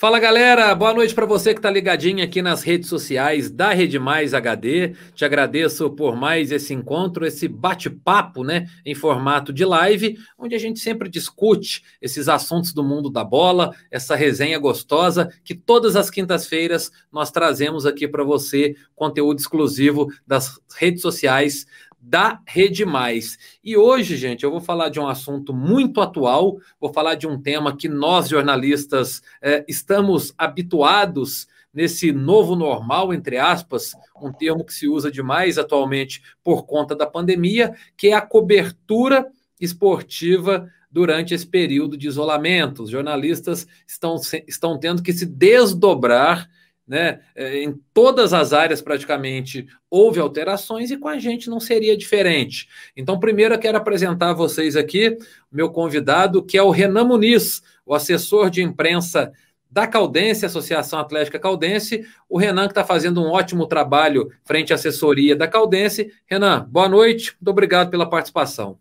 Fala galera, boa noite para você que está ligadinho aqui nas redes sociais da Rede Mais HD. Te agradeço por mais esse encontro, esse bate-papo, né, em formato de live, onde a gente sempre discute esses assuntos do mundo da bola, essa resenha gostosa que todas as quintas-feiras nós trazemos aqui para você conteúdo exclusivo das redes sociais da Rede Mais. E hoje, gente, eu vou falar de um assunto muito atual, vou falar de um tema que nós, jornalistas, eh, estamos habituados nesse novo normal, entre aspas, um termo que se usa demais atualmente por conta da pandemia, que é a cobertura esportiva durante esse período de isolamento. Os jornalistas estão, estão tendo que se desdobrar né? É, em todas as áreas, praticamente, houve alterações e com a gente não seria diferente. Então, primeiro eu quero apresentar a vocês aqui meu convidado, que é o Renan Muniz, o assessor de imprensa da Caldense, Associação Atlética Caldense. O Renan, que está fazendo um ótimo trabalho frente à assessoria da Caldense. Renan, boa noite, muito obrigado pela participação.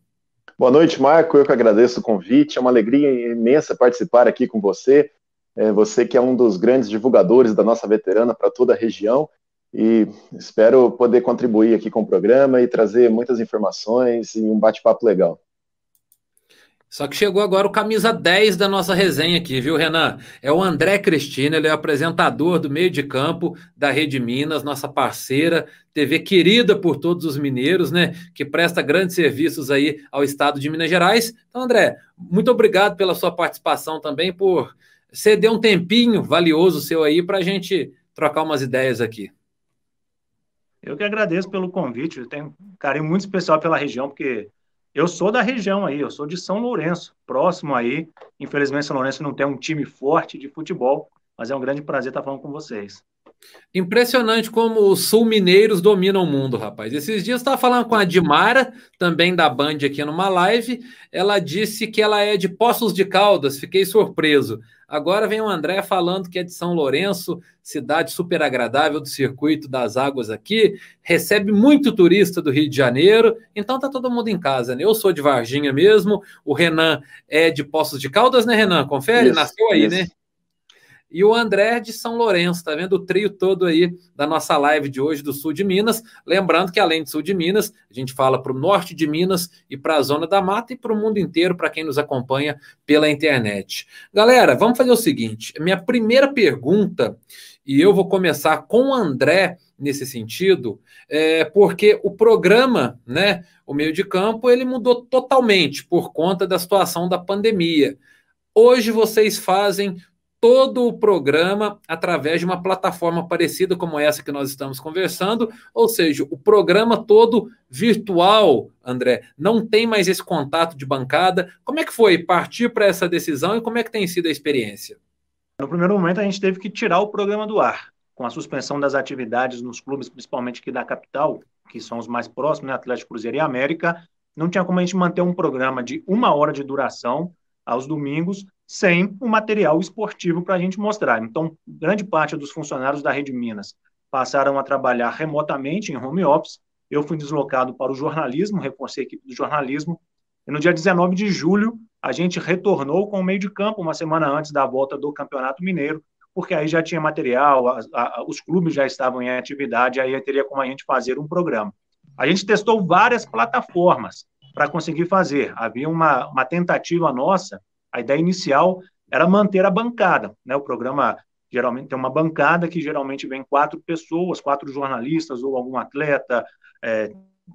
Boa noite, Marco. Eu que agradeço o convite. É uma alegria imensa participar aqui com você é, você que é um dos grandes divulgadores da nossa veterana para toda a região e espero poder contribuir aqui com o programa e trazer muitas informações e um bate-papo legal. Só que chegou agora o camisa 10 da nossa resenha aqui, viu, Renan? É o André Cristina, ele é apresentador do meio de campo da Rede Minas, nossa parceira, TV querida por todos os mineiros, né? Que presta grandes serviços aí ao estado de Minas Gerais. Então, André, muito obrigado pela sua participação também, por você deu um tempinho valioso seu aí para a gente trocar umas ideias aqui. Eu que agradeço pelo convite, eu tenho um carinho muito especial pela região, porque eu sou da região aí, eu sou de São Lourenço, próximo aí. Infelizmente, São Lourenço não tem um time forte de futebol, mas é um grande prazer estar falando com vocês. Impressionante como os sul-mineiros dominam o mundo, rapaz. Esses dias eu estava falando com a Dimara, também da Band aqui numa live. Ela disse que ela é de Poços de Caldas, fiquei surpreso. Agora vem o André falando que é de São Lourenço, cidade super agradável do circuito das águas aqui, recebe muito turista do Rio de Janeiro, então tá todo mundo em casa, né? Eu sou de Varginha mesmo, o Renan é de Poços de Caldas, né, Renan? Confere? Isso, Nasceu aí, isso. né? E o André de São Lourenço, tá vendo o trio todo aí da nossa live de hoje do sul de Minas. Lembrando que além do sul de Minas, a gente fala para o norte de Minas e para a zona da mata e para o mundo inteiro, para quem nos acompanha pela internet. Galera, vamos fazer o seguinte: minha primeira pergunta, e eu vou começar com o André nesse sentido, é porque o programa, né, o meio de campo, ele mudou totalmente por conta da situação da pandemia. Hoje vocês fazem todo o programa através de uma plataforma parecida como essa que nós estamos conversando, ou seja, o programa todo virtual, André, não tem mais esse contato de bancada. Como é que foi partir para essa decisão e como é que tem sido a experiência? No primeiro momento a gente teve que tirar o programa do ar, com a suspensão das atividades nos clubes, principalmente aqui da capital, que são os mais próximos, né, Atlético Cruzeiro e América, não tinha como a gente manter um programa de uma hora de duração aos domingos sem o material esportivo para a gente mostrar. Então, grande parte dos funcionários da Rede Minas passaram a trabalhar remotamente em home office. Eu fui deslocado para o jornalismo, reforcei a equipe do jornalismo. E no dia 19 de julho, a gente retornou com o meio de campo, uma semana antes da volta do Campeonato Mineiro, porque aí já tinha material, a, a, os clubes já estavam em atividade, aí teria como a gente fazer um programa. A gente testou várias plataformas para conseguir fazer. Havia uma, uma tentativa nossa a ideia inicial era manter a bancada, né? O programa geralmente tem uma bancada que geralmente vem quatro pessoas, quatro jornalistas ou algum atleta, é,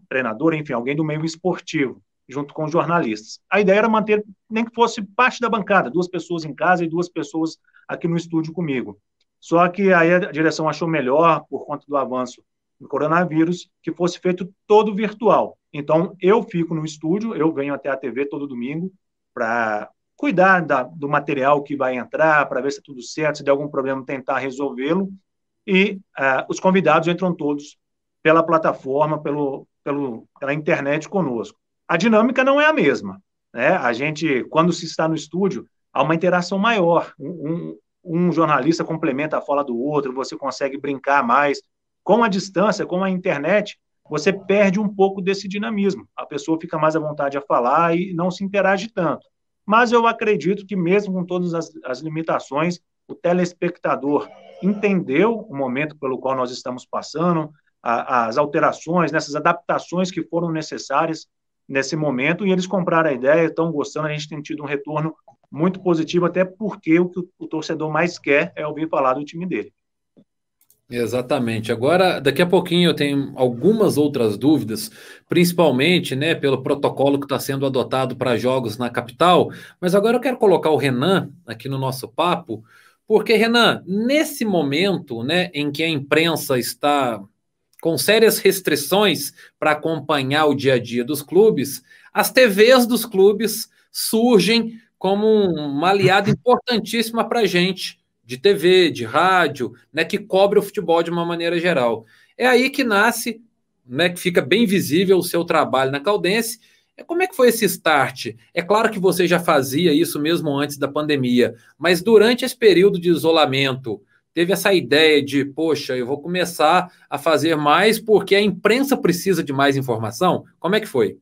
treinador, enfim, alguém do meio esportivo, junto com os jornalistas. A ideia era manter, nem que fosse parte da bancada, duas pessoas em casa e duas pessoas aqui no estúdio comigo. Só que aí a direção achou melhor, por conta do avanço do coronavírus, que fosse feito todo virtual. Então, eu fico no estúdio, eu venho até a TV todo domingo para cuidar da, do material que vai entrar, para ver se está tudo certo, se der algum problema, tentar resolvê-lo. E uh, os convidados entram todos pela plataforma, pelo, pelo, pela internet conosco. A dinâmica não é a mesma. Né? A gente, quando se está no estúdio, há uma interação maior. Um, um, um jornalista complementa a fala do outro, você consegue brincar mais. Com a distância, com a internet, você perde um pouco desse dinamismo. A pessoa fica mais à vontade a falar e não se interage tanto. Mas eu acredito que, mesmo com todas as, as limitações, o telespectador entendeu o momento pelo qual nós estamos passando, a, as alterações, nessas adaptações que foram necessárias nesse momento, e eles compraram a ideia, estão gostando, a gente tem tido um retorno muito positivo, até porque o que o torcedor mais quer é ouvir falar do time dele. Exatamente. Agora, daqui a pouquinho eu tenho algumas outras dúvidas, principalmente, né, pelo protocolo que está sendo adotado para jogos na capital. Mas agora eu quero colocar o Renan aqui no nosso papo, porque Renan, nesse momento, né, em que a imprensa está com sérias restrições para acompanhar o dia a dia dos clubes, as TVs dos clubes surgem como uma aliada importantíssima para a gente de TV, de rádio, né, que cobre o futebol de uma maneira geral. É aí que nasce, né, que fica bem visível o seu trabalho na Caldense. É, como é que foi esse start? É claro que você já fazia isso mesmo antes da pandemia, mas durante esse período de isolamento, teve essa ideia de, poxa, eu vou começar a fazer mais porque a imprensa precisa de mais informação? Como é que foi?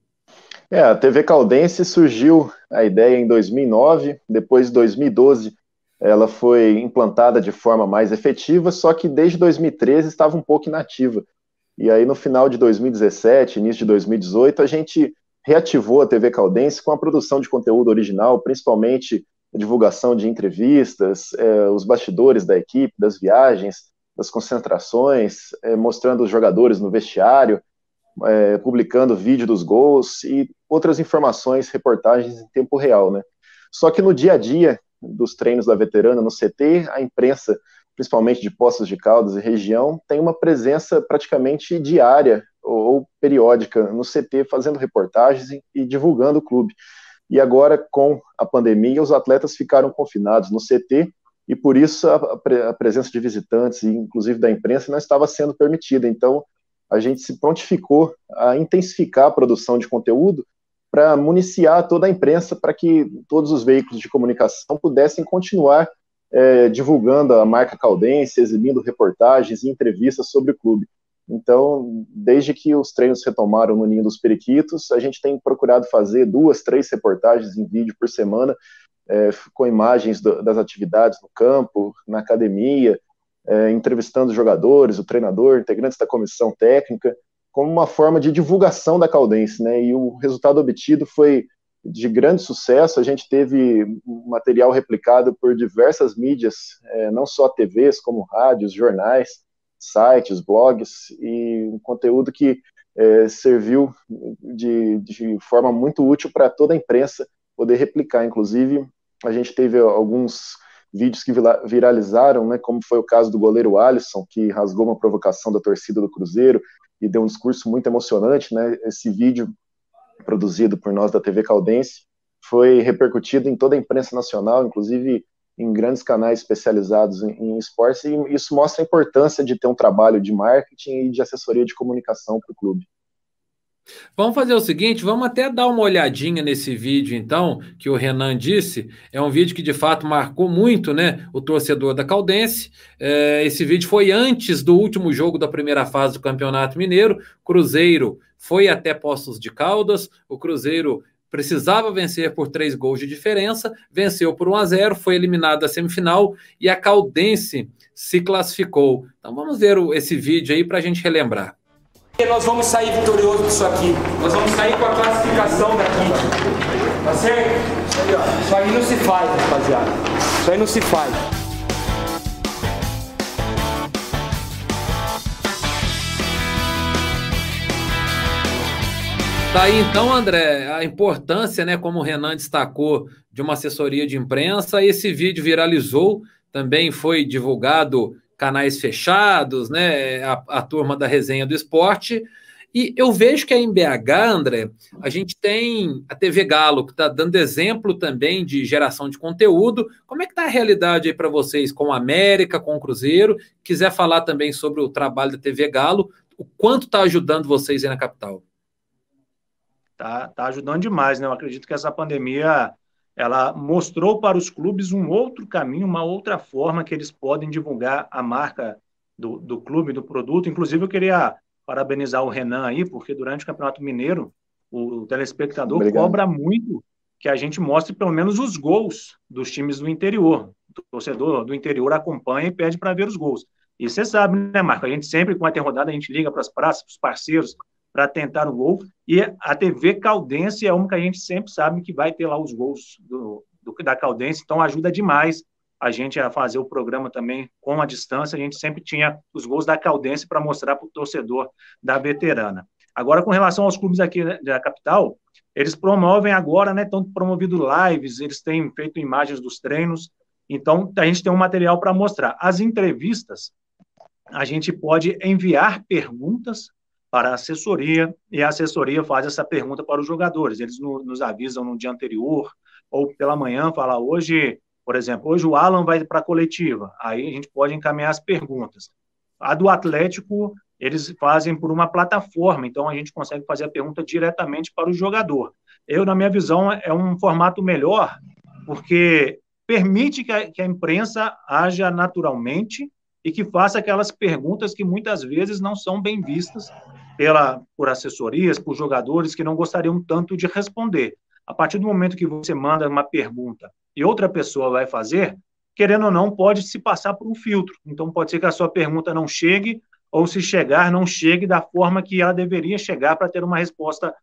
É, a TV Caldense surgiu a ideia em 2009, depois de 2012 ela foi implantada de forma mais efetiva, só que desde 2013 estava um pouco inativa. E aí no final de 2017, início de 2018, a gente reativou a TV Caldense com a produção de conteúdo original, principalmente a divulgação de entrevistas, é, os bastidores da equipe, das viagens, das concentrações, é, mostrando os jogadores no vestiário, é, publicando vídeo dos gols e outras informações, reportagens em tempo real, né? Só que no dia a dia, dos treinos da veterana no CT, a imprensa, principalmente de Poços de Caldas e região, tem uma presença praticamente diária ou, periódica no CT, fazendo reportagens e, e divulgando o clube. E agora, com a pandemia, os atletas ficaram confinados no CT e por isso a, a presença de visitantes inclusive da imprensa não estava sendo permitida. Então, a gente se prontificou a intensificar a produção de conteúdo para municiar toda a imprensa para que todos os veículos de comunicação pudessem continuar é, divulgando a marca Caldense, exibindo reportagens e entrevistas sobre o clube. Então, desde que os treinos retomaram no Ninho dos Periquitos, a gente tem procurado fazer duas, três reportagens em vídeo por semana, é, com imagens do, das atividades no campo, na academia, é, entrevistando jogadores, o treinador, integrantes da comissão técnica, como uma forma de divulgação da Caldense, né? E o resultado obtido foi de grande sucesso. A gente teve material replicado por diversas mídias, é, não só TVs, como rádios, jornais, sites, blogs, e um conteúdo que é, serviu de, de forma muito útil para toda a imprensa poder replicar. Inclusive, a gente teve alguns vídeos que viralizaram, né, como foi o caso do goleiro Alisson, que rasgou uma provocação da torcida do Cruzeiro, e deu um discurso muito emocionante, né? Esse vídeo produzido por nós da TV Caldense foi repercutido em toda a imprensa nacional, inclusive em grandes canais especializados em, em esportes, e isso mostra a importância de ter um trabalho de marketing e de assessoria de comunicação para o clube. Vamos fazer o seguinte, vamos até dar uma olhadinha nesse vídeo, então, que o Renan disse. É um vídeo que de fato marcou muito, né? O torcedor da Caldense. É, esse vídeo foi antes do último jogo da primeira fase do Campeonato Mineiro. Cruzeiro foi até Poços de Caldas. O Cruzeiro precisava vencer por três gols de diferença, venceu por 1 a 0, foi eliminado da semifinal e a Caldense se classificou. Então vamos ver esse vídeo aí para a gente relembrar nós vamos sair vitorioso disso aqui. Nós vamos sair com a classificação daqui. Tá certo? Isso aí não se faz, rapaziada. Isso aí não se faz. Tá aí então, André, a importância, né, como o Renan destacou, de uma assessoria de imprensa. Esse vídeo viralizou, também foi divulgado canais fechados, né? A, a, turma da resenha do esporte. E eu vejo que em BH, André, a gente tem a TV Galo, que está dando exemplo também de geração de conteúdo. Como é que está a realidade aí para vocês com a América, com o Cruzeiro? Quiser falar também sobre o trabalho da TV Galo, o quanto está ajudando vocês aí na capital? Tá, tá ajudando demais, né? Eu acredito que essa pandemia ela mostrou para os clubes um outro caminho, uma outra forma que eles podem divulgar a marca do, do clube, do produto. Inclusive, eu queria parabenizar o Renan aí, porque durante o Campeonato Mineiro, o, telespectador Obrigado. cobra muito que a gente mostre pelo menos os gols dos times do interior. O torcedor do interior acompanha e pede para ver os gols. E você sabe, né, Marco? A gente sempre, com a ter rodada, a gente liga para as praças, para os parceiros, para tentar o gol. E a TV Caldense é uma que a gente sempre sabe que vai ter lá os gols do, do, da Caldense, então ajuda demais a gente a fazer o programa também com a distância. A gente sempre tinha os gols da Caldense para mostrar para o torcedor da veterana. Agora, com relação aos clubes aqui da capital, eles promovem agora, né? Estão promovido lives, eles têm feito imagens dos treinos. Então, a gente tem um material para mostrar. As entrevistas, a gente pode enviar perguntas para a assessoria e a assessoria faz essa pergunta para os jogadores. Eles no, nos avisam no dia anterior ou pela manhã, fala hoje, por exemplo, hoje o Alan vai para a coletiva. Aí a gente pode encaminhar as perguntas. A do Atlético, eles fazem por uma plataforma, então a gente consegue fazer a pergunta diretamente para o jogador. Eu, na minha visão, é um formato melhor, porque permite que a, que a imprensa haja naturalmente e que faça aquelas perguntas que muitas vezes não são bem vistas pela, por assessorias, por jogadores que não gostariam tanto de responder. A partir do momento que você manda uma pergunta e outra pessoa vai fazer, querendo ou não, pode se passar por um filtro. Então, pode ser que a sua pergunta não chegue ou se chegar, não chegue da forma que ela deveria chegar para ter uma resposta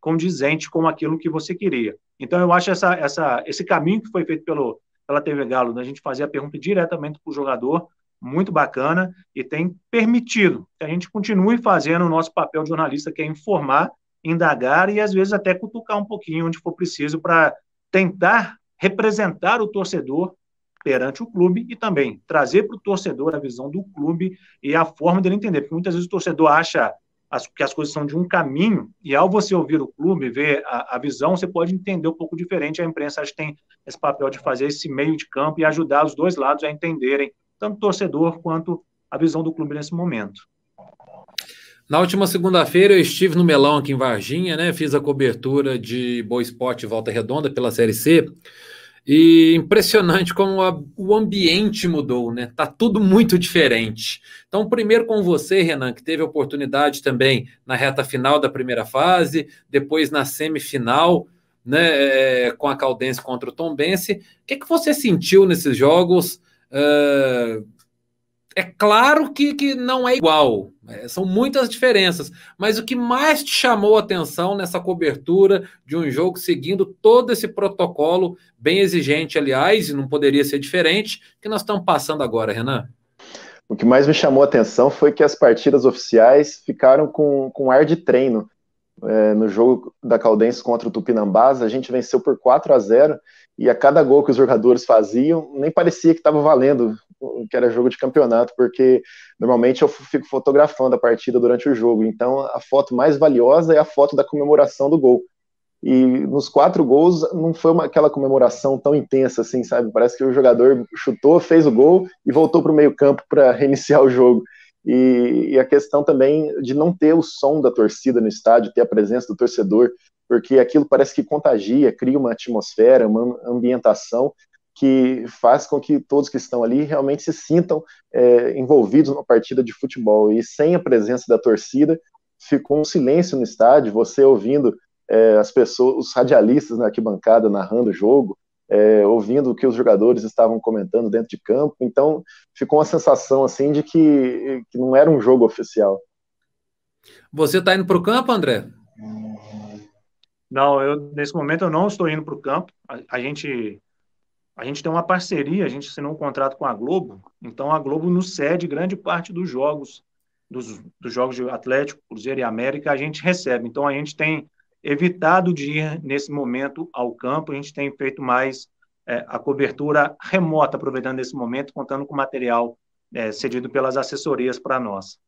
condizente com aquilo que você queria. Então, eu acho essa, essa, esse caminho que foi feito pelo, pela TV Galo, da gente fazer a pergunta diretamente para o jogador, muito bacana e tem permitido que a gente continue fazendo o nosso papel de jornalista, que é informar, indagar e às vezes até cutucar um pouquinho onde for preciso para tentar representar o torcedor perante o clube e também trazer para o torcedor a visão do clube e a forma dele entender, porque muitas vezes o torcedor acha que as coisas são de um caminho e ao você ouvir o clube, ver a, a, visão, você pode entender um pouco diferente. A imprensa acho que tem esse papel de fazer esse meio de campo e ajudar os dois lados a entenderem, tanto torcedor quanto a visão do clube nesse momento. Na última segunda-feira eu estive no Melão aqui em Varginha, né? Fiz a cobertura de Boa Esporte Volta Redonda pela Série C. E impressionante como a, o ambiente mudou, né? Tá tudo muito diferente. Então, primeiro com você, Renan, que teve oportunidade também na reta final da primeira fase, depois na semifinal, né, é, com a Caldense contra o Tombense. O que, que você sentiu nesses jogos? Uh, é claro que, que não é igual, é, são muitas diferenças, mas o que mais te chamou a atenção nessa cobertura de um jogo seguindo todo esse protocolo, bem exigente, aliás, e não poderia ser diferente, que nós estamos passando agora, Renan? O que mais me chamou a atenção foi que as partidas oficiais ficaram com, com ar de treino. É, no jogo da Caldense contra o Tupinambás, a gente venceu por 4 a 0 e a cada gol que os jogadores faziam, nem parecia que estava valendo que era jogo de campeonato, porque normalmente eu fico fotografando a partida durante o jogo, então a foto mais valiosa é a foto da comemoração do gol. E nos quatro gols não foi uma, aquela comemoração tão intensa assim, sabe? Parece que o jogador chutou, fez o gol e voltou para o meio-campo para reiniciar o jogo. E, e, a questão também de não ter o som da torcida no estádio, ter a presença do torcedor, porque aquilo parece que contagia, cria uma atmosfera, uma ambientação que faz com que todos que estão ali realmente se sintam é, envolvidos numa partida de futebol. E sem a presença da torcida, ficou um silêncio no estádio, você ouvindo é, as pessoas, os radialistas na arquibancada narrando o jogo, é, ouvindo o que os jogadores estavam comentando dentro de campo. Então, ficou uma sensação assim de que, que não era um jogo oficial. Você está indo para o campo, André? Não, eu nesse momento eu não estou indo para o campo. A, a, gente a gente tem uma parceria, a gente assinou um contrato com a Globo, então a Globo nos cede grande parte dos jogos, dos, dos jogos de Atlético, Cruzeiro e América, a gente recebe. Então a gente tem evitado de ir nesse momento ao campo, a gente tem feito mais é, a cobertura remota, aproveitando esse momento, contando com material é, cedido pelas assessorias para nós.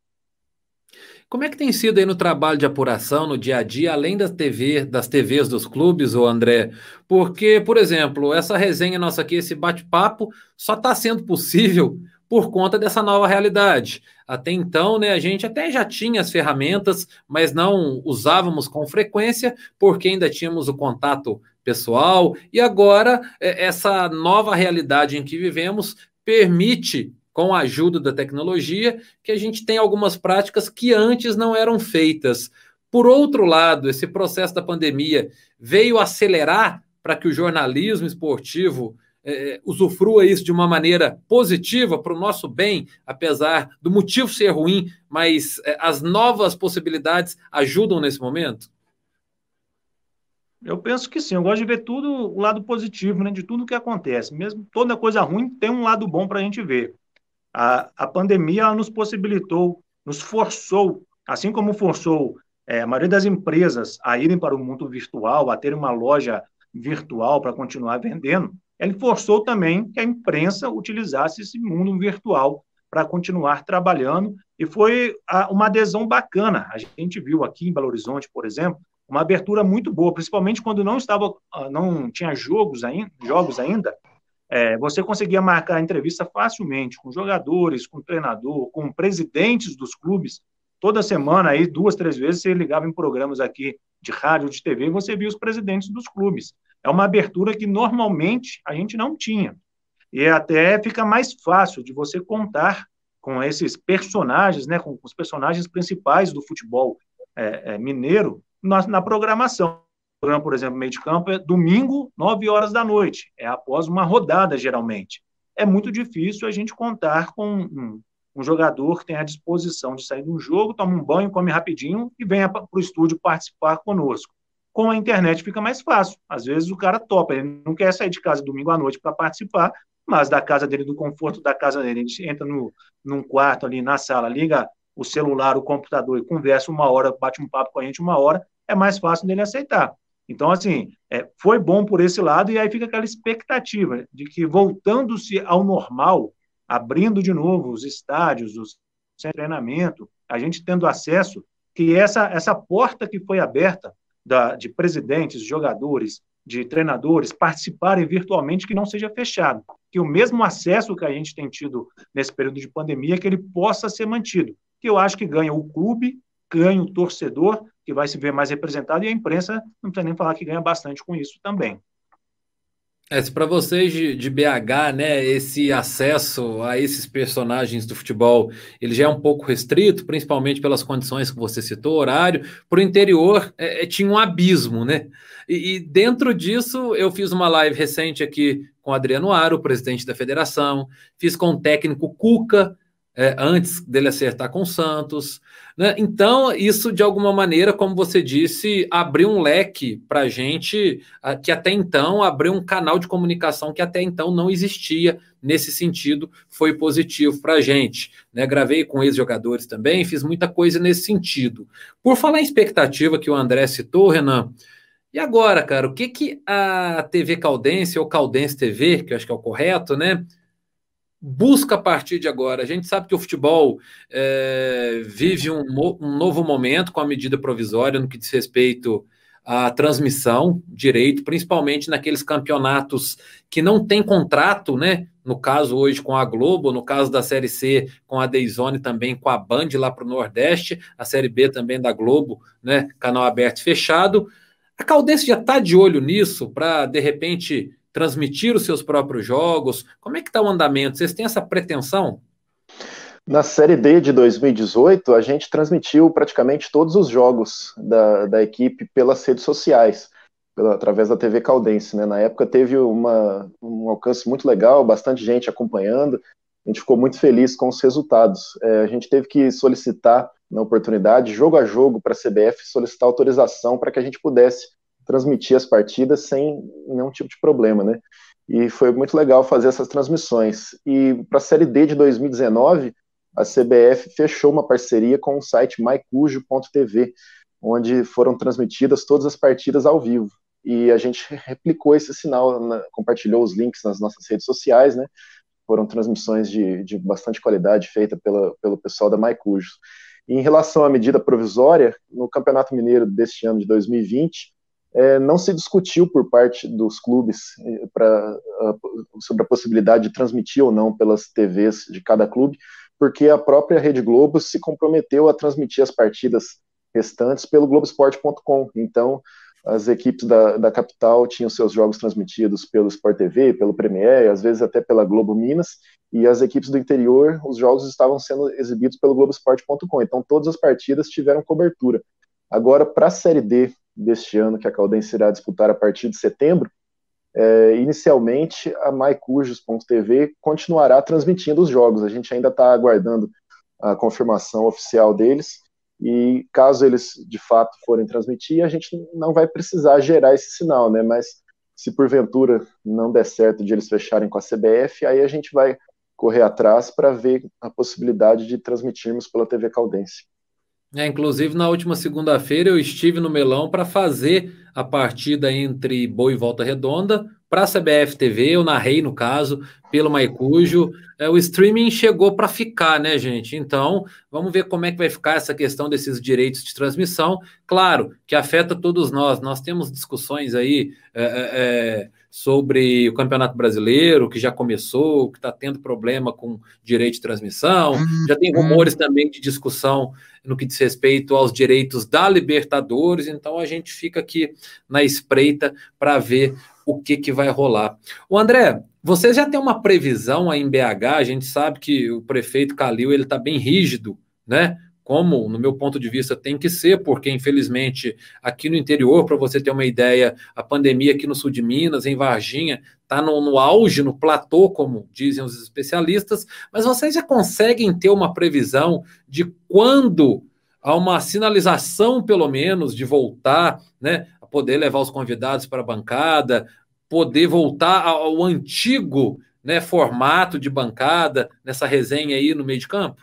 Como é que tem sido aí no trabalho de apuração, no dia a dia, além das TV, das TVs dos clubes, o André? Porque, por exemplo, essa resenha nossa aqui, esse bate-papo, só está sendo possível por conta dessa nova realidade. Até então, né, a gente até já tinha as ferramentas, mas não usávamos com frequência, porque ainda tínhamos o contato pessoal, e agora é, essa nova realidade em que vivemos permite com a ajuda da tecnologia, que a gente tem algumas práticas que antes não eram feitas. Por outro lado, esse processo da pandemia veio acelerar para que o jornalismo esportivo é, usufrua isso de uma maneira positiva para o nosso bem, apesar do motivo ser ruim, mas é, as novas possibilidades ajudam nesse momento? Eu penso que sim. Eu gosto de ver tudo o lado positivo, né? De tudo que acontece. Mesmo toda coisa ruim tem um lado bom para a gente ver. A, a pandemia ela nos possibilitou, nos forçou, assim como forçou é, a maioria das empresas a irem para o mundo virtual, a ter uma loja virtual para continuar vendendo, ele forçou também que a imprensa utilizasse esse mundo virtual para continuar trabalhando, e foi uma adesão bacana. A gente viu aqui em Belo Horizonte, por exemplo, uma abertura muito boa, principalmente quando não estava, ah, não tinha jogos ainda, jogos ainda, é, você conseguia marcar entrevista facilmente com jogadores, com treinador, com presidentes dos clubes. Toda semana, aí, duas, três vezes, você ligava em programas aqui de rádio, de TV, e você via os presidentes dos clubes. É uma abertura que normalmente a gente não tinha. E até fica mais fácil de você contar com esses personagens, né, com os personagens principais do futebol é, é, mineiro na, na programação programa, por exemplo, meio de campo, é domingo, 9 horas da noite. É após uma rodada, geralmente. É muito difícil a gente contar com um, um jogador que tem a disposição de sair de um jogo, toma um banho, come rapidinho e venha para o estúdio participar conosco. Com a internet fica mais fácil. Às vezes o cara topa, ele não quer sair de casa domingo à noite para participar, mas da casa dele, do conforto da casa dele, a gente entra no, num quarto ali na sala, liga o celular, o computador e conversa uma hora, bate um papo com a gente uma hora, é mais fácil dele aceitar. Então, assim, é, foi bom por esse lado, e aí fica aquela expectativa de que, voltando-se ao normal, abrindo de novo os estádios, os treinamento, a gente tendo acesso, que essa, essa porta que foi aberta da, de presidentes, jogadores, de treinadores participarem virtualmente, que não seja fechado, que o mesmo acesso que a gente tem tido nesse período de pandemia, que ele possa ser mantido, que eu acho que ganha o clube, ganha o torcedor, que vai se ver mais representado, e a imprensa não precisa nem falar que ganha bastante com isso também. É, para vocês de, de, BH, né, esse acesso a esses personagens do futebol, ele já é um pouco restrito, principalmente pelas condições que você citou, horário. Para o interior, é, é, tinha um abismo, né? E, e, dentro disso, eu fiz uma live recente aqui com Adriano Aro, presidente da federação, fiz com o técnico Cuca, é, antes dele acertar com o Santos. Né? Então, isso de alguma maneira, como você disse, abriu um leque para a gente que até então abriu um canal de comunicação que até então não existia. Nesse sentido, foi positivo para a gente. Né? Gravei com ex-jogadores também, fiz muita coisa nesse sentido. Por falar em expectativa que o André citou, Renan. E agora, cara, o que, que a TV Caldense ou Caldense TV, que eu acho que é o correto, né? Busca a partir de agora. A gente sabe que o futebol é, vive um, um, novo momento com a medida provisória no que diz respeito à transmissão direito, principalmente naqueles campeonatos que não têm contrato, né? No caso hoje com a Globo, no caso da Série C com a Deizone também com a Band lá para o Nordeste, a Série B também da Globo, né? Canal aberto e fechado. A Caldense já está de olho nisso para de repente transmitir os seus próprios jogos? Como é que está o andamento? Vocês têm essa pretensão? Na Série D de 2018, a gente transmitiu praticamente todos os jogos da, da equipe pelas redes sociais, pela, através da TV Caldense. Né? Na época teve uma, um alcance muito legal, bastante gente acompanhando, a gente ficou muito feliz com os resultados. É, a gente teve que solicitar, na oportunidade, jogo a jogo, para a CBF solicitar autorização para que a gente pudesse transmitir as partidas sem nenhum tipo de problema, né? E foi muito legal fazer essas transmissões. E para a Série D de 2019, a CBF fechou uma parceria com o site mycujo.tv, onde foram transmitidas todas as partidas ao vivo. E a gente replicou esse sinal, na, compartilhou os links nas nossas redes sociais, né? Foram transmissões de, de bastante qualidade feita pela, pelo pessoal da MyCujo. E em relação à medida provisória, no Campeonato Mineiro deste ano de 2020, é, não se discutiu por parte dos clubes é, pra, sobre a possibilidade de transmitir ou não pelas TVs de cada clube, porque a própria Rede Globo se comprometeu a transmitir as partidas restantes pelo Globoesporte.com. Então, as equipes da, da capital tinham seus jogos transmitidos pelo Sport TV, pelo Premier, às vezes até pela Globo Minas, e as equipes do interior, os jogos estavam sendo exibidos pelo Globoesporte.com. Então, todas as partidas tiveram cobertura. Agora, para a Série D deste ano, que a Caldense irá disputar a partir de setembro, é, inicialmente a mycujos.tv continuará transmitindo os jogos. A gente ainda está aguardando a confirmação oficial deles. E caso eles de fato forem transmitir, a gente não vai precisar gerar esse sinal, né? Mas se porventura não der certo de eles fecharem com a CBF, aí a gente vai correr atrás para ver a possibilidade de transmitirmos pela TV Caldense. É, inclusive, na última segunda-feira eu estive no Melão para fazer a partida entre Boa e Volta Redonda para a CBF TV, eu narrei no caso, pelo Maicujo. É, o streaming chegou para ficar, né, gente? Então, vamos ver como é que vai ficar essa questão desses direitos de transmissão. Claro que afeta todos nós. Nós temos discussões aí é, é, é sobre o Campeonato Brasileiro, que já começou, que está tendo problema com direito de transmissão. Já tem uhum. rumores também de discussão no que diz respeito aos direitos da Libertadores. Então, a gente fica aqui na espreita para ver o que, que vai rolar. O André, você já tem uma previsão aí em BH? A gente sabe que o prefeito Calil ele está bem rígido, né? Como, no meu ponto de vista, tem que ser, porque infelizmente aqui no interior, para você ter uma ideia, a pandemia aqui no sul de Minas, em Varginha, está no, no auge, no platô, como dizem os especialistas, mas vocês já conseguem ter uma previsão de quando há uma sinalização, pelo menos, de voltar, né? poder levar os convidados para a bancada, poder voltar ao antigo né, formato de bancada nessa resenha aí no meio de campo?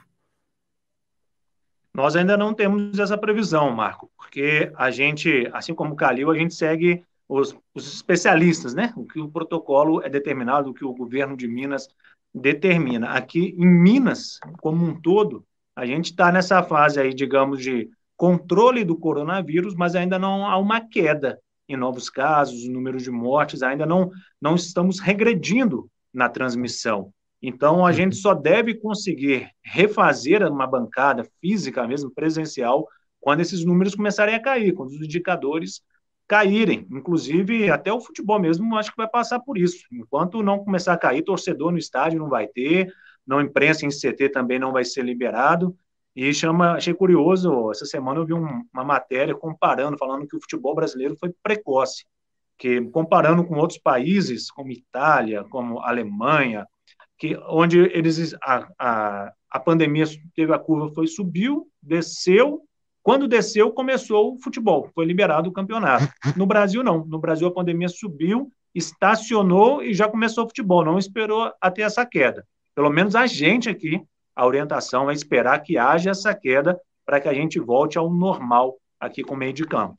Nós ainda não temos essa previsão, Marco, porque a gente, assim como o Calil, a gente segue os, os, especialistas, né? O que o protocolo é determinado, o que o governo de Minas determina. Aqui em Minas, como um todo, a gente está nessa fase aí, digamos, de controle do coronavírus, mas ainda não há uma queda em novos casos, número de mortes, ainda não, não estamos regredindo na transmissão. Então, a gente só deve conseguir refazer uma bancada física, mesmo presencial, quando esses números começarem a cair, quando os indicadores caírem. Inclusive, até o futebol mesmo, acho que vai passar por isso. Enquanto não começar a cair, torcedor no estádio não vai ter, não imprensa em CT também não vai ser liberado. E chama, achei curioso, essa semana eu vi um, uma matéria comparando, falando que o futebol brasileiro foi precoce, que comparando com outros países, como Itália, como Alemanha, que onde eles a, a, a pandemia teve a curva foi subiu, desceu, quando desceu começou o futebol, foi liberado o campeonato. No Brasil não, no Brasil a pandemia subiu, estacionou e já começou o futebol, não esperou até essa queda. Pelo menos a gente aqui a orientação é esperar que haja essa queda para que a gente volte ao normal aqui com o meio de campo.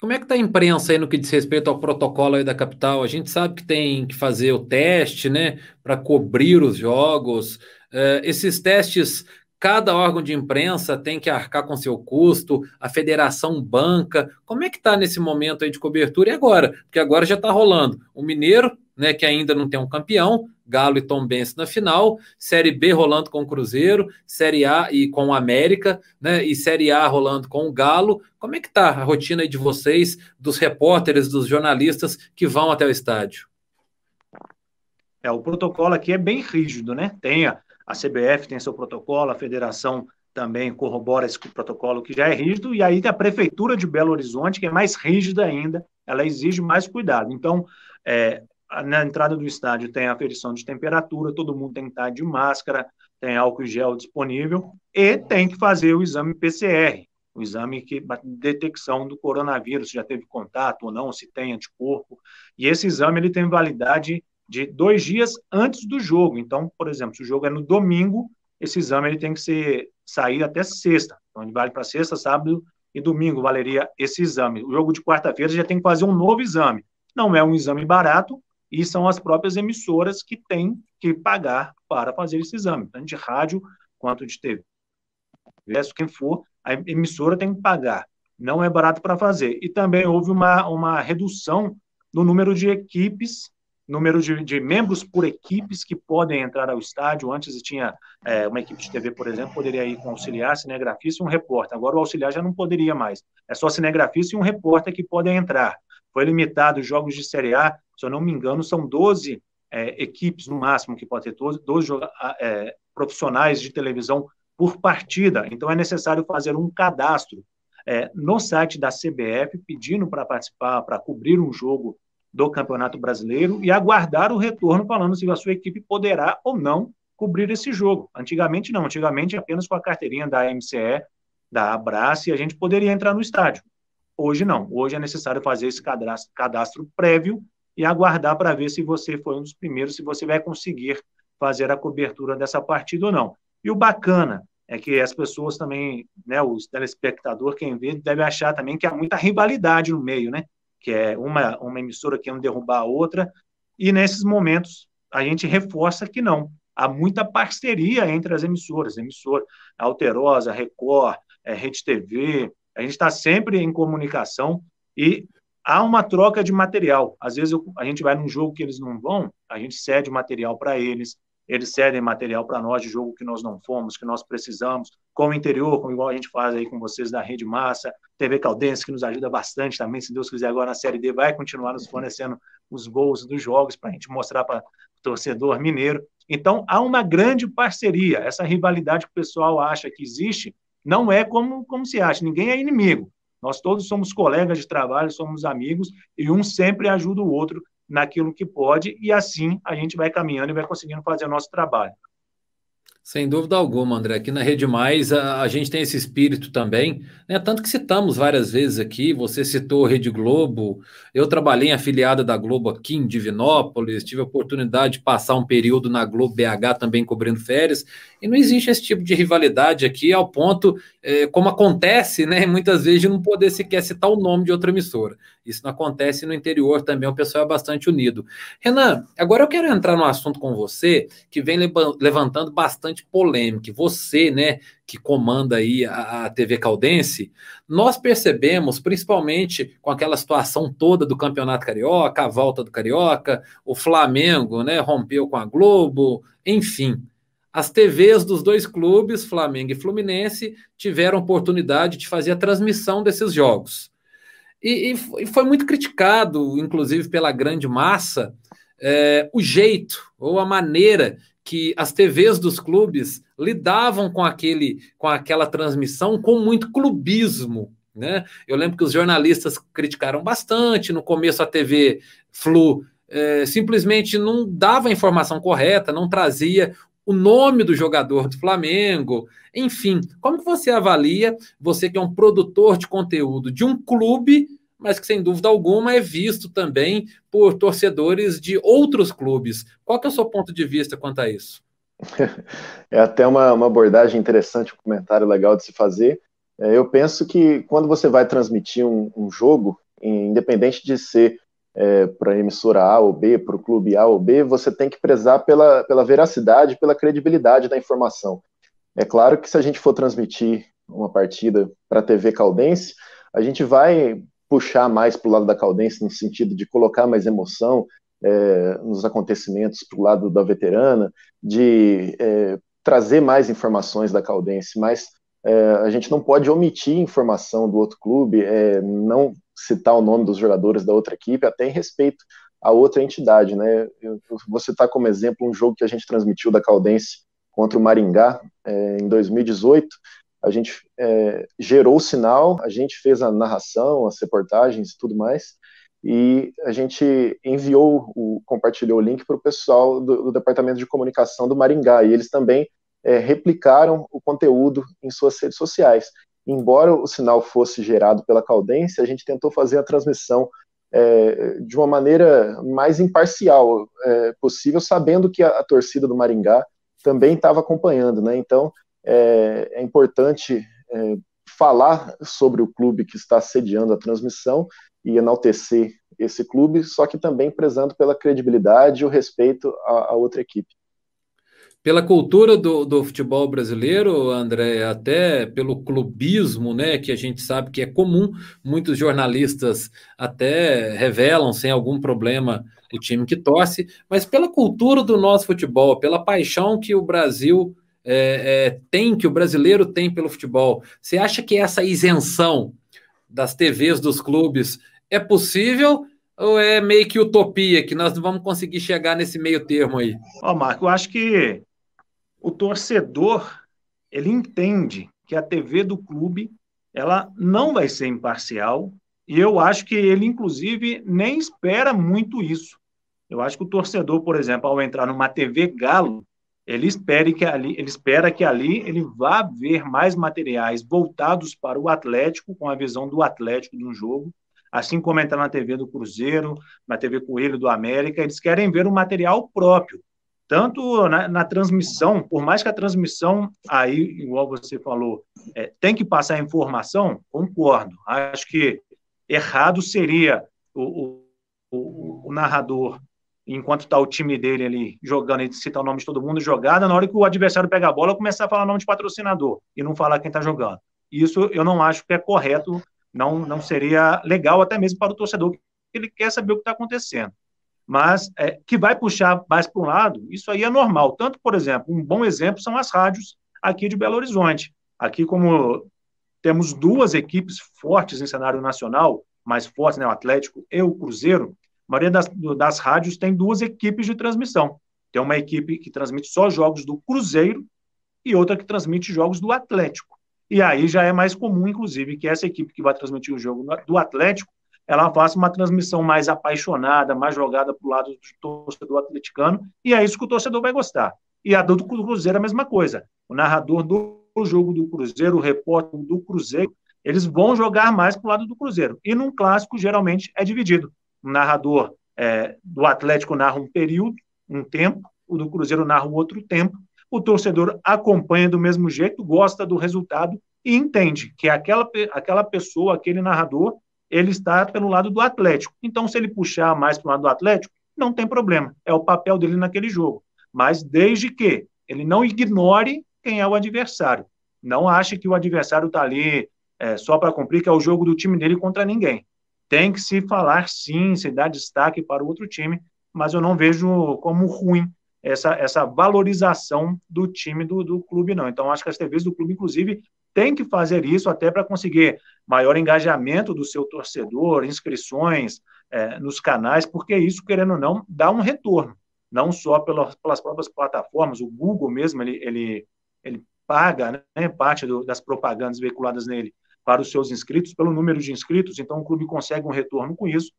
Como é que está a imprensa aí no que diz respeito ao protocolo aí da capital? A gente sabe que tem que fazer o teste, né, para cobrir os jogos. É, esses testes, cada órgão de imprensa tem que arcar com seu custo, a federação banca. Como é que está nesse momento aí de cobertura? E agora? Porque agora já está rolando. O Mineiro né, que ainda não tem um campeão, Galo e Tombense na final, Série B rolando com o Cruzeiro, Série A e com o América, né, e Série A rolando com o Galo. Como é que tá a rotina de vocês, dos repórteres, dos jornalistas que vão até o estádio? É, o protocolo aqui é bem rígido, né? Tem a, a CBF tem seu protocolo, a federação também corrobora esse protocolo que já é rígido, e aí a prefeitura de Belo Horizonte, que é mais rígida ainda, ela exige mais cuidado. Então, é, na entrada do estádio tem aferição de temperatura, todo mundo tem que estar de máscara, tem álcool gel disponível e tem que fazer o exame PCR, o exame que detecção do coronavírus, se já teve contato ou não, se tem anticorpo. E esse exame ele tem validade de dois dias antes do jogo. Então, por exemplo, se o jogo é no domingo, esse exame ele tem que ser sair até sexta. Então, ele vale para sexta, sábado e domingo valeria esse exame. O jogo de quarta-feira já tem que fazer um novo exame. Não é um exame barato, e são as próprias emissoras que têm que pagar para fazer esse exame, tanto de rádio quanto de TV. Quem for, a emissora tem que pagar. Não é barato para fazer. E também houve uma, uma redução no número de equipes, número de, de membros por equipes que podem entrar ao estádio. Antes tinha é, uma equipe de TV, por exemplo, poderia ir com auxiliar, cinegrafista e um repórter. Agora o auxiliar já não poderia mais. É só cinegrafista e um repórter que podem entrar. Foi limitado os jogos de Série A se eu não me engano, são 12 é, equipes no máximo que pode ter, 12, 12 é, profissionais de televisão por partida. Então é necessário fazer um cadastro é, no site da CBF pedindo para participar, para cobrir um jogo do Campeonato Brasileiro e aguardar o retorno falando se a sua equipe poderá ou não cobrir esse jogo. Antigamente não, antigamente apenas com a carteirinha da MCE, da Abrace, a gente poderia entrar no estádio. Hoje não, hoje é necessário fazer esse cadastro, cadastro prévio e aguardar para ver se você foi um dos primeiros, se você vai conseguir fazer a cobertura dessa partida ou não. E o bacana é que as pessoas também, né, os telespectadores, quem vê, deve achar também que há muita rivalidade no meio, né? Que é uma, uma emissora querendo derrubar a outra, e nesses momentos a gente reforça que não. Há muita parceria entre as emissoras, emissora Alterosa, Record, é, Rede TV, a gente está sempre em comunicação e há uma troca de material. Às vezes eu, a gente vai num jogo que eles não vão, a gente cede material para eles, eles cedem material para nós de jogo que nós não fomos, que nós precisamos, com o interior, como igual a gente faz aí com vocês da Rede Massa, TV Caldense, que nos ajuda bastante também, se Deus quiser, agora na Série D vai continuar nos fornecendo os gols dos jogos para a gente mostrar para o torcedor mineiro. Então, há uma grande parceria. Essa rivalidade que o pessoal acha que existe não é como, como se acha, ninguém é inimigo. Nós todos somos colegas de trabalho, somos amigos, e um sempre ajuda o outro naquilo que pode, e assim a gente vai caminhando e vai conseguindo fazer o nosso trabalho. Sem dúvida alguma, André. Aqui na Rede Mais a, a, gente tem esse espírito também, né? Tanto que citamos várias vezes aqui, você citou Rede Globo, eu trabalhei em afiliada da Globo aqui em Divinópolis, tive a oportunidade de passar um período na Globo BH também cobrindo férias, e não existe esse tipo de rivalidade aqui ao ponto, é, como acontece, né? Muitas vezes de não poder sequer citar o nome de outra emissora. Isso não acontece no interior também, o pessoal é bastante unido. Renan, agora eu quero entrar num assunto com você que vem levantando bastante polêmica. Você, né, que comanda aí a, a TV Caldense, nós percebemos, principalmente com aquela situação toda do Campeonato Carioca, a volta do Carioca, o Flamengo, né, rompeu com a Globo, enfim. As TVs dos dois clubes, Flamengo e Fluminense, tiveram oportunidade de fazer a transmissão desses jogos. E, e, foi muito criticado, inclusive pela grande massa, é, o jeito ou a maneira que as TVs dos clubes lidavam com aquele com aquela transmissão com muito clubismo. Né? Eu lembro que os jornalistas criticaram bastante. No começo, a TV Flu é, simplesmente não dava a informação correta, não trazia o nome do jogador do Flamengo. Enfim, como que você avalia, você que é um produtor de conteúdo de um clube, mas que sem dúvida alguma é visto também por torcedores de outros clubes. Qual que é o seu ponto de vista quanto a isso? É até uma, uma abordagem interessante, um comentário legal de se fazer. É, eu penso que quando você vai transmitir um, um jogo, independente de ser é, para a emissora A ou B, para o clube A ou B, você tem que prezar pela, pela veracidade, pela credibilidade da informação. É claro que se a gente for transmitir uma partida para a TV Caldense, a gente vai puxar mais para o lado da Caldense no sentido de colocar mais emoção é, nos acontecimentos para o lado da veterana, de é, trazer mais informações da Caldense, mas é, a gente não pode omitir informação do outro clube, é, não citar o nome dos jogadores da outra equipe, até em respeito à outra entidade, né? Eu, vou citar como exemplo um jogo que a gente transmitiu da Caldense contra o Maringá é, em 2018. A gente é, gerou o sinal, a gente fez a narração, as reportagens e tudo mais, e a gente enviou, o, compartilhou o link para o pessoal do, do, departamento de comunicação do Maringá, e eles também é, replicaram o conteúdo em suas redes sociais embora o sinal fosse gerado pela Caldense, a gente tentou fazer a transmissão é, de uma maneira mais imparcial é, possível, sabendo que a, a, torcida do Maringá também estava acompanhando, né? Então é, é importante é, falar sobre o clube que está sediando a transmissão e enaltecer esse clube, só que também prezando pela credibilidade e o respeito à, à outra equipe pela cultura do, do, futebol brasileiro, André, até pelo clubismo, né, que a gente sabe que é comum, muitos jornalistas até revelam sem algum problema o time que torce, mas pela cultura do nosso futebol, pela paixão que o Brasil é, é, tem, que o brasileiro tem pelo futebol. Você acha que essa isenção das TVs dos clubes é possível? Ou é meio que utopia, que nós não vamos conseguir chegar nesse meio termo aí? Ó, oh, Marco, eu acho que o torcedor ele entende que a TV do clube ela não vai ser imparcial E eu acho que ele, inclusive, nem espera muito isso. Eu acho que o torcedor, por exemplo, ao entrar numa TV Galo, ele espera que ali, ele espera que ali ele vá ver mais materiais voltados para o Atlético, com a visão do Atlético de um jogo, assim como entrar na TV do Cruzeiro, na TV Coelho do América, eles querem ver um material próprio, tanto na, na transmissão, por mais que a transmissão aí, igual você falou, é, tem que passar informação, concordo. Acho que errado seria o, o, o narrador enquanto está o time dele ali jogando, ele cita o nome de todo mundo, jogada, na hora que o adversário pega a bola, começar a falar o nome de patrocinador e não falar quem está jogando. Isso eu não acho que é correto, não, não seria legal até mesmo para o torcedor, que ele quer saber o que está acontecendo. Mas é, que vai puxar mais para um lado, isso aí é normal. Tanto, por exemplo, um bom exemplo são as rádios aqui de Belo Horizonte. Aqui, como temos duas equipes fortes em cenário nacional, mais fortes, né, o Atlético e o Cruzeiro, a maioria das, das rádios tem duas equipes de transmissão. Tem uma equipe que transmite só jogos do Cruzeiro e outra que transmite jogos do Atlético. E aí já é mais comum, inclusive, que essa equipe que vai transmitir o jogo do Atlético, ela faça uma transmissão mais apaixonada, mais jogada para o lado do torcedor atleticano, e é isso que o torcedor vai gostar. E a do Cruzeiro é a mesma coisa. O narrador do jogo do Cruzeiro, o repórter do Cruzeiro, eles vão jogar mais para o lado do Cruzeiro. E num clássico, geralmente, é dividido o narrador é, do Atlético narra um período, um tempo, o do Cruzeiro narra um outro tempo, o torcedor acompanha do mesmo jeito, gosta do resultado e entende que aquela, aquela pessoa, aquele narrador, ele está pelo lado do Atlético. Então, se ele puxar mais para o lado do Atlético, não tem problema, é o papel dele naquele jogo. Mas desde que ele não ignore quem é o adversário. Não ache que o adversário está ali é, só para cumprir, que é o jogo do time dele contra ninguém tem que se falar sim, se dar destaque para o outro time, mas eu não vejo como ruim essa, essa valorização do time do, do clube, não. Então, acho que as TVs do clube, inclusive, tem que fazer isso até para conseguir maior engajamento do seu torcedor, inscrições é, nos canais, porque isso, querendo ou não, dá um retorno, não só pelas, pelas próprias plataformas, o Google mesmo, ele, ele, ele paga né, parte do, das propagandas veiculadas nele para os seus inscritos, pelo número de inscritos, então o clube consegue um retorno com isso.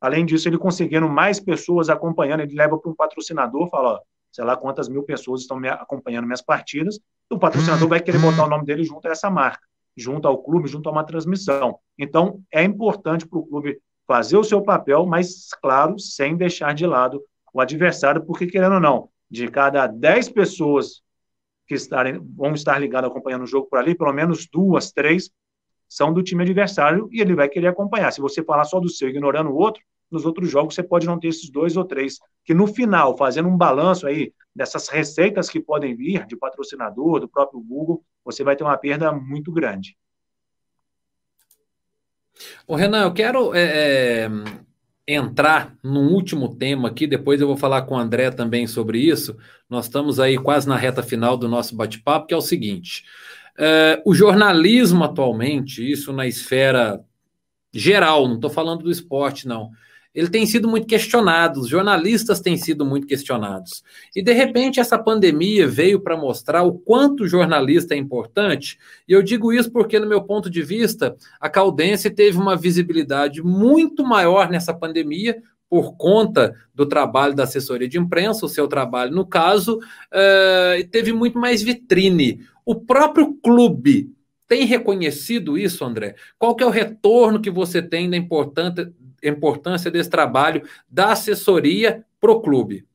Além disso, ele conseguindo mais pessoas acompanhando, ele leva para um patrocinador, fala, ó, sei lá quantas mil pessoas estão me acompanhando minhas partidas, o patrocinador vai querer botar o nome dele junto a essa marca, junto ao clube, junto a uma transmissão. Então, é importante para o clube fazer o seu papel, mas, claro, sem deixar de lado o adversário, porque, querendo ou não, de cada 10 pessoas que estarem, vão estar ligadas acompanhando o jogo por ali, pelo menos duas, três são do time adversário e ele vai querer acompanhar. Se você falar só do seu, ignorando o outro, nos outros jogos você pode não ter esses dois ou três, que no final, fazendo um balanço aí dessas receitas que podem vir de patrocinador, do próprio Google, você vai ter uma perda muito grande. Ô Renan, eu quero é, é, entrar num último tema aqui, depois eu vou falar com o André também sobre isso. Nós estamos aí quase na reta final do nosso bate-papo, que é o seguinte: Uh, o jornalismo atualmente, isso na esfera geral, não estou falando do esporte, não. Ele tem sido muito questionado, os jornalistas têm sido muito questionados. E, de repente, essa pandemia veio para mostrar o quanto o jornalista é importante. E eu digo isso porque, no meu ponto de vista, a Caldense teve uma visibilidade muito maior nessa pandemia, por conta do trabalho da assessoria de imprensa, o seu trabalho, no caso, uh, teve muito mais vitrine. O próprio clube tem reconhecido isso, André? Qual que é o retorno que você tem da importância desse trabalho da assessoria para o clube?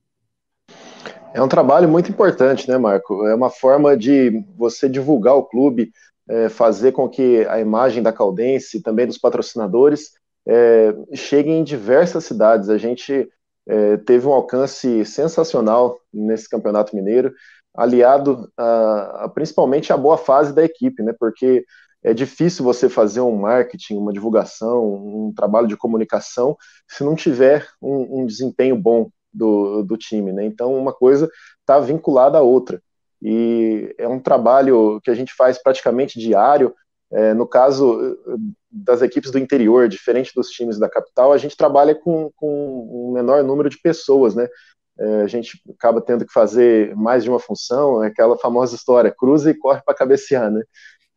É um trabalho muito importante, né, Marco? É uma forma de você divulgar o clube, é, fazer com que a imagem da Caldense, também dos patrocinadores, é, chegue em diversas cidades. A gente é, teve um alcance sensacional nesse Campeonato Mineiro aliado a, a, principalmente à boa fase da equipe, né? Porque é difícil você fazer um marketing, uma divulgação, um trabalho de comunicação se não tiver um, um desempenho bom do, do time, né? Então uma coisa está vinculada à outra e é um trabalho que a gente faz praticamente diário. É, no caso das equipes do interior, diferente dos times da capital, a gente trabalha com, com um menor número de pessoas, né? é, a gente acaba tendo que fazer mais de uma função, é aquela famosa história, cruza e corre para cabecear, né?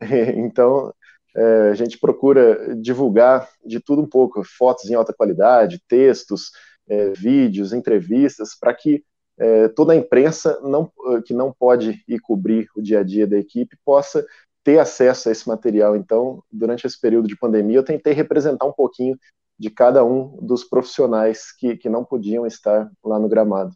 então, é, a gente procura divulgar de tudo um pouco, fotos em alta qualidade, textos, é, vídeos, entrevistas, para que é, toda a imprensa não, que não pode ir cobrir o dia a dia da equipe possa ter acesso a esse material. Então, durante esse período de pandemia, eu tentei representar um pouquinho de cada um dos profissionais que, que não podiam estar lá no gramado.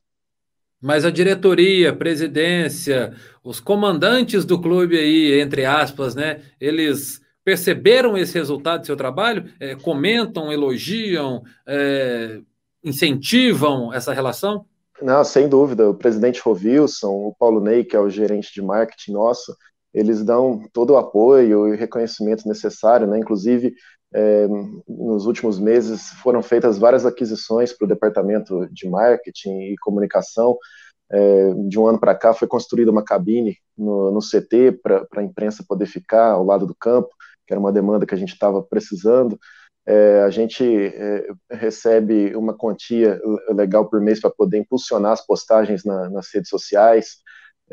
Mas a diretoria, presidência, os comandantes do clube aí, entre aspas, né? Eles perceberam esse resultado do seu trabalho? É, comentam, elogiam, é, incentivam essa relação? Não, sem dúvida. O presidente Rovilson, o Paulo Ney, que é o gerente de marketing nosso, eles dão todo o apoio e reconhecimento necessário, né? Inclusive, é, nos últimos meses foram feitas várias aquisições para o departamento de marketing e comunicação. É, de um ano para cá foi construída uma cabine no, no CT para a imprensa poder ficar ao lado do campo, que era uma demanda que a gente estava precisando. É, a gente é, recebe uma quantia legal por mês para poder impulsionar as postagens na, nas redes sociais.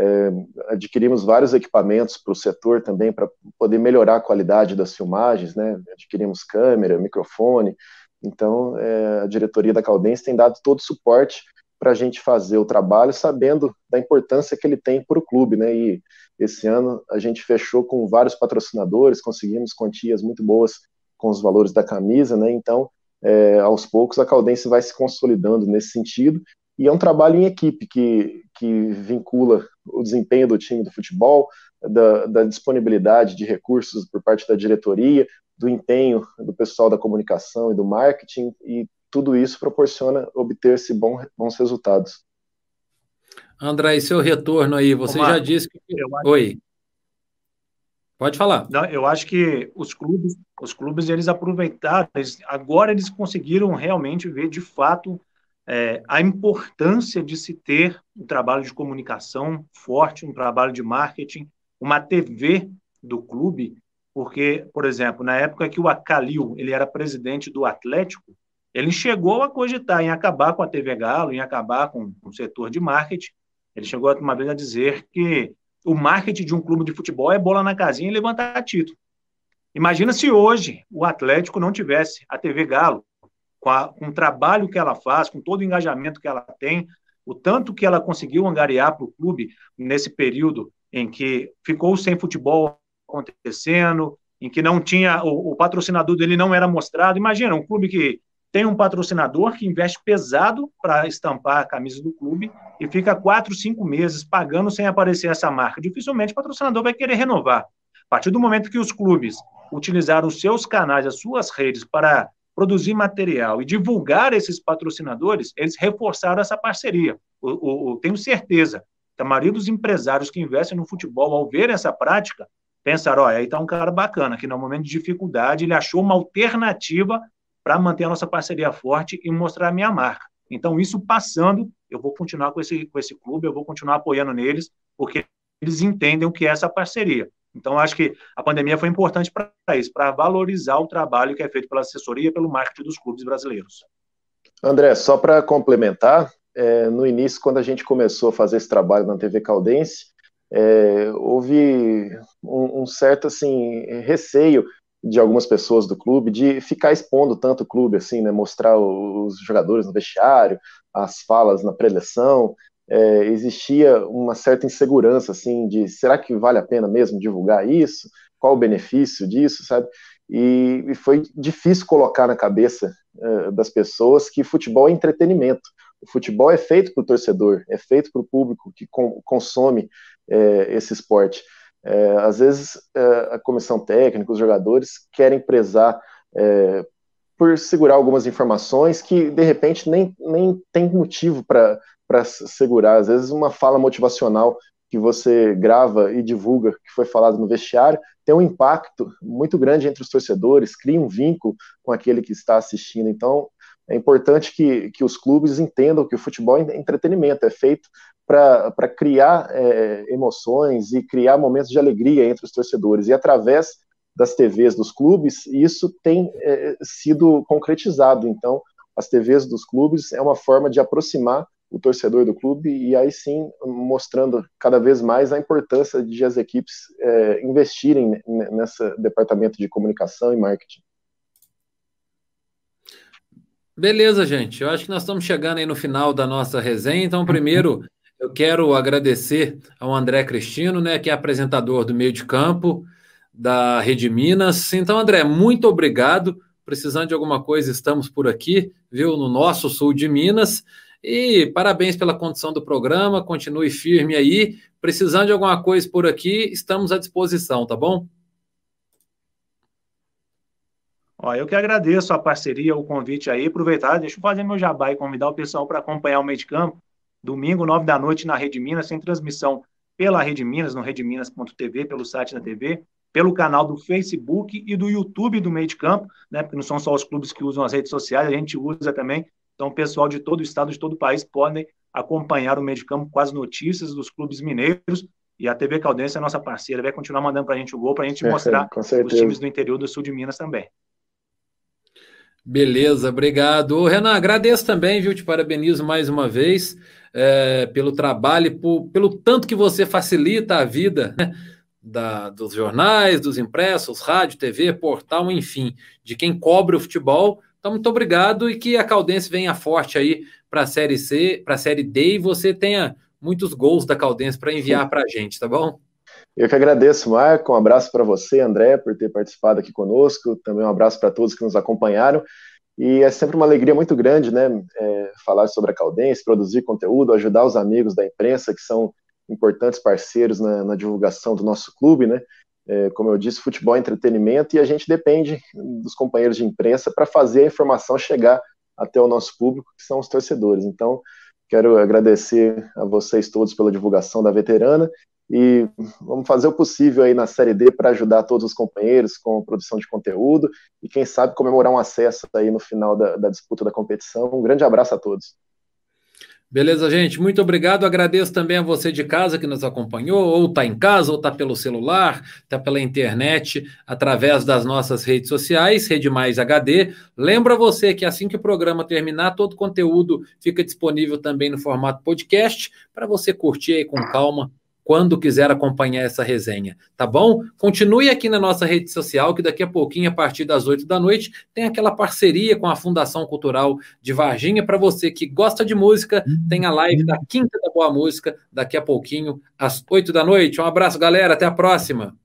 É, adquirimos vários equipamentos para o setor também para poder melhorar a qualidade das filmagens, né? Adquirimos câmera, microfone. Então, é, a diretoria da Caldense tem dado todo o suporte para a gente fazer o trabalho, sabendo da importância que ele tem para o clube, né? E esse ano a gente fechou com vários patrocinadores, conseguimos quantias muito boas com os valores da camisa, né? Então, é, aos poucos a Caldense vai se consolidando nesse sentido e é um trabalho em equipe que, que vincula o desempenho do time do futebol, da, da, disponibilidade de recursos por parte da diretoria, do empenho do pessoal da comunicação e do marketing, e tudo isso proporciona obter-se bom, bons resultados. André, e seu retorno aí, você Omar, já disse que. Oi. Pode falar. Não, eu acho que os clubes, os clubes eles aproveitaram, eles, agora eles conseguiram realmente ver de fato é, a importância de se ter um trabalho de comunicação forte, um trabalho de marketing, uma TV do clube, porque, por exemplo, na época que o Acalil ele era presidente do Atlético, ele chegou a cogitar em acabar com a TV Galo, em acabar com o setor de marketing. Ele chegou uma vez a dizer que o marketing de um clube de futebol é bola na casinha e levantar título. Imagina se hoje o Atlético não tivesse a TV Galo, com, a, com o trabalho que ela faz, com todo o engajamento que ela tem, o tanto que ela conseguiu angariar para o clube nesse período em que ficou sem futebol acontecendo, em que não tinha o, o, patrocinador dele não era mostrado. Imagina um clube que tem um patrocinador que investe pesado para estampar a camisa do clube e fica quatro, cinco meses pagando sem aparecer essa marca. Dificilmente o patrocinador vai querer renovar. A partir do momento que os clubes utilizaram os seus canais, as suas redes para produzir material e divulgar esses patrocinadores, eles reforçaram essa parceria. Eu, tenho certeza a maioria dos empresários que investem no futebol, ao ver essa prática, pensaram: olha, aí está um cara bacana, que no momento de dificuldade ele achou uma alternativa para manter a nossa parceria forte e mostrar a minha marca. Então, isso passando, eu vou continuar com esse, com esse clube, eu vou continuar apoiando neles, porque eles entendem o que é essa parceria. Então, acho que a pandemia foi importante para isso, para valorizar o trabalho que é feito pela assessoria e pelo marketing dos clubes brasileiros. André, só para complementar, é, no início, quando a gente começou a fazer esse trabalho na TV Caldense, é, houve um, um, certo assim receio de algumas pessoas do clube de ficar expondo tanto o clube assim, né, mostrar os jogadores no vestiário, as falas na preleção, é, existia uma certa insegurança, assim, de será que vale a pena mesmo divulgar isso? Qual o benefício disso, sabe? E, e foi difícil colocar na cabeça é, das pessoas que futebol é entretenimento. O futebol é feito para o torcedor, é feito para o público que com, consome é, esse esporte. É, às vezes a comissão técnica, os jogadores querem prezar por segurar algumas informações que de repente nem, nem tem motivo para para segurar. Às vezes, uma fala motivacional que você grava e divulga, que foi falado no vestiário, tem um impacto muito grande entre os torcedores, cria um vínculo com aquele que está assistindo. Então, é importante que, que os clubes entendam que o futebol é entretenimento, é feito para criar é, emoções e criar momentos de alegria entre os torcedores. E através das TVs dos clubes, isso tem é, sido concretizado. Então, as TVs dos clubes é uma forma de aproximar o torcedor do clube e aí sim mostrando cada vez mais a importância de as equipes é, investirem nesse departamento de comunicação e marketing. Beleza, gente. Eu acho que nós estamos chegando aí no final da nossa resenha. Então, primeiro, eu quero agradecer ao André Cristino, né, que é apresentador do meio de campo da Rede Minas. Então, André, muito obrigado. Precisando de alguma coisa, estamos por aqui, viu, no nosso sul de Minas. E parabéns pela condição do programa, continue firme aí. Precisando de alguma coisa por aqui, estamos à disposição, tá bom? Ó, eu que agradeço a parceria, o convite aí. Aproveitar, deixa eu fazer meu jabá e convidar o pessoal para acompanhar o meio de campo. Domingo, nove da noite, na Rede Minas, sem transmissão pela Rede Minas, no redeminas.tv, pelo site da TV, pelo canal do Facebook e do YouTube do meio de campo, né? Porque não são só os clubes que usam as redes sociais, a gente usa também. Então, o pessoal de todo o estado, de todo o país, podem acompanhar o meio de campo com as notícias dos clubes mineiros. E a TV Caldense é nossa parceira, vai continuar mandando para a gente o gol, para a gente mostrar os times do interior do sul de Minas também. Beleza, obrigado. Ô, Renan, agradeço também, viu? Te parabenizo mais uma vez é, pelo trabalho, por, pelo tanto que você facilita a vida né? da, dos jornais, dos impressos, rádio, TV, portal, enfim, de quem cobre o futebol. Então, muito obrigado e que a Caldense venha forte aí para a Série C, para a Série D e você tenha muitos gols da Caldense para enviar para a gente, tá bom? Eu que agradeço, Marco. Um abraço para você, André, por ter participado aqui conosco. Também um abraço para todos que nos acompanharam. E é sempre uma alegria muito grande, né? É, falar sobre a Caldense, produzir conteúdo, ajudar os amigos da imprensa, que são importantes parceiros na, na divulgação do nosso clube, né? É, como eu disse, futebol é entretenimento e a gente depende dos companheiros de imprensa para fazer a informação chegar até o nosso público, que são os torcedores. Então, quero agradecer a vocês todos pela divulgação da veterana e vamos fazer o possível aí na Série D para ajudar todos os companheiros com produção de conteúdo e quem sabe comemorar um acesso aí no final da, da disputa da competição. Um grande abraço a todos. Beleza, gente? Muito obrigado. Agradeço também a você de casa que nos acompanhou, ou está em casa, ou está pelo celular, está pela internet, através das nossas redes sociais, Rede Mais HD. Lembra você que assim que o programa terminar, todo o conteúdo fica disponível também no formato podcast, para você curtir aí com calma quando quiser acompanhar essa resenha, tá bom? Continue aqui na nossa rede social, que daqui a pouquinho, a partir das 8 da noite, tem aquela parceria com a Fundação Cultural de Varginha. Para você que gosta de música, tem a live da Quinta da Boa Música, daqui a pouquinho, às 8 da noite. Um abraço, galera, até a próxima.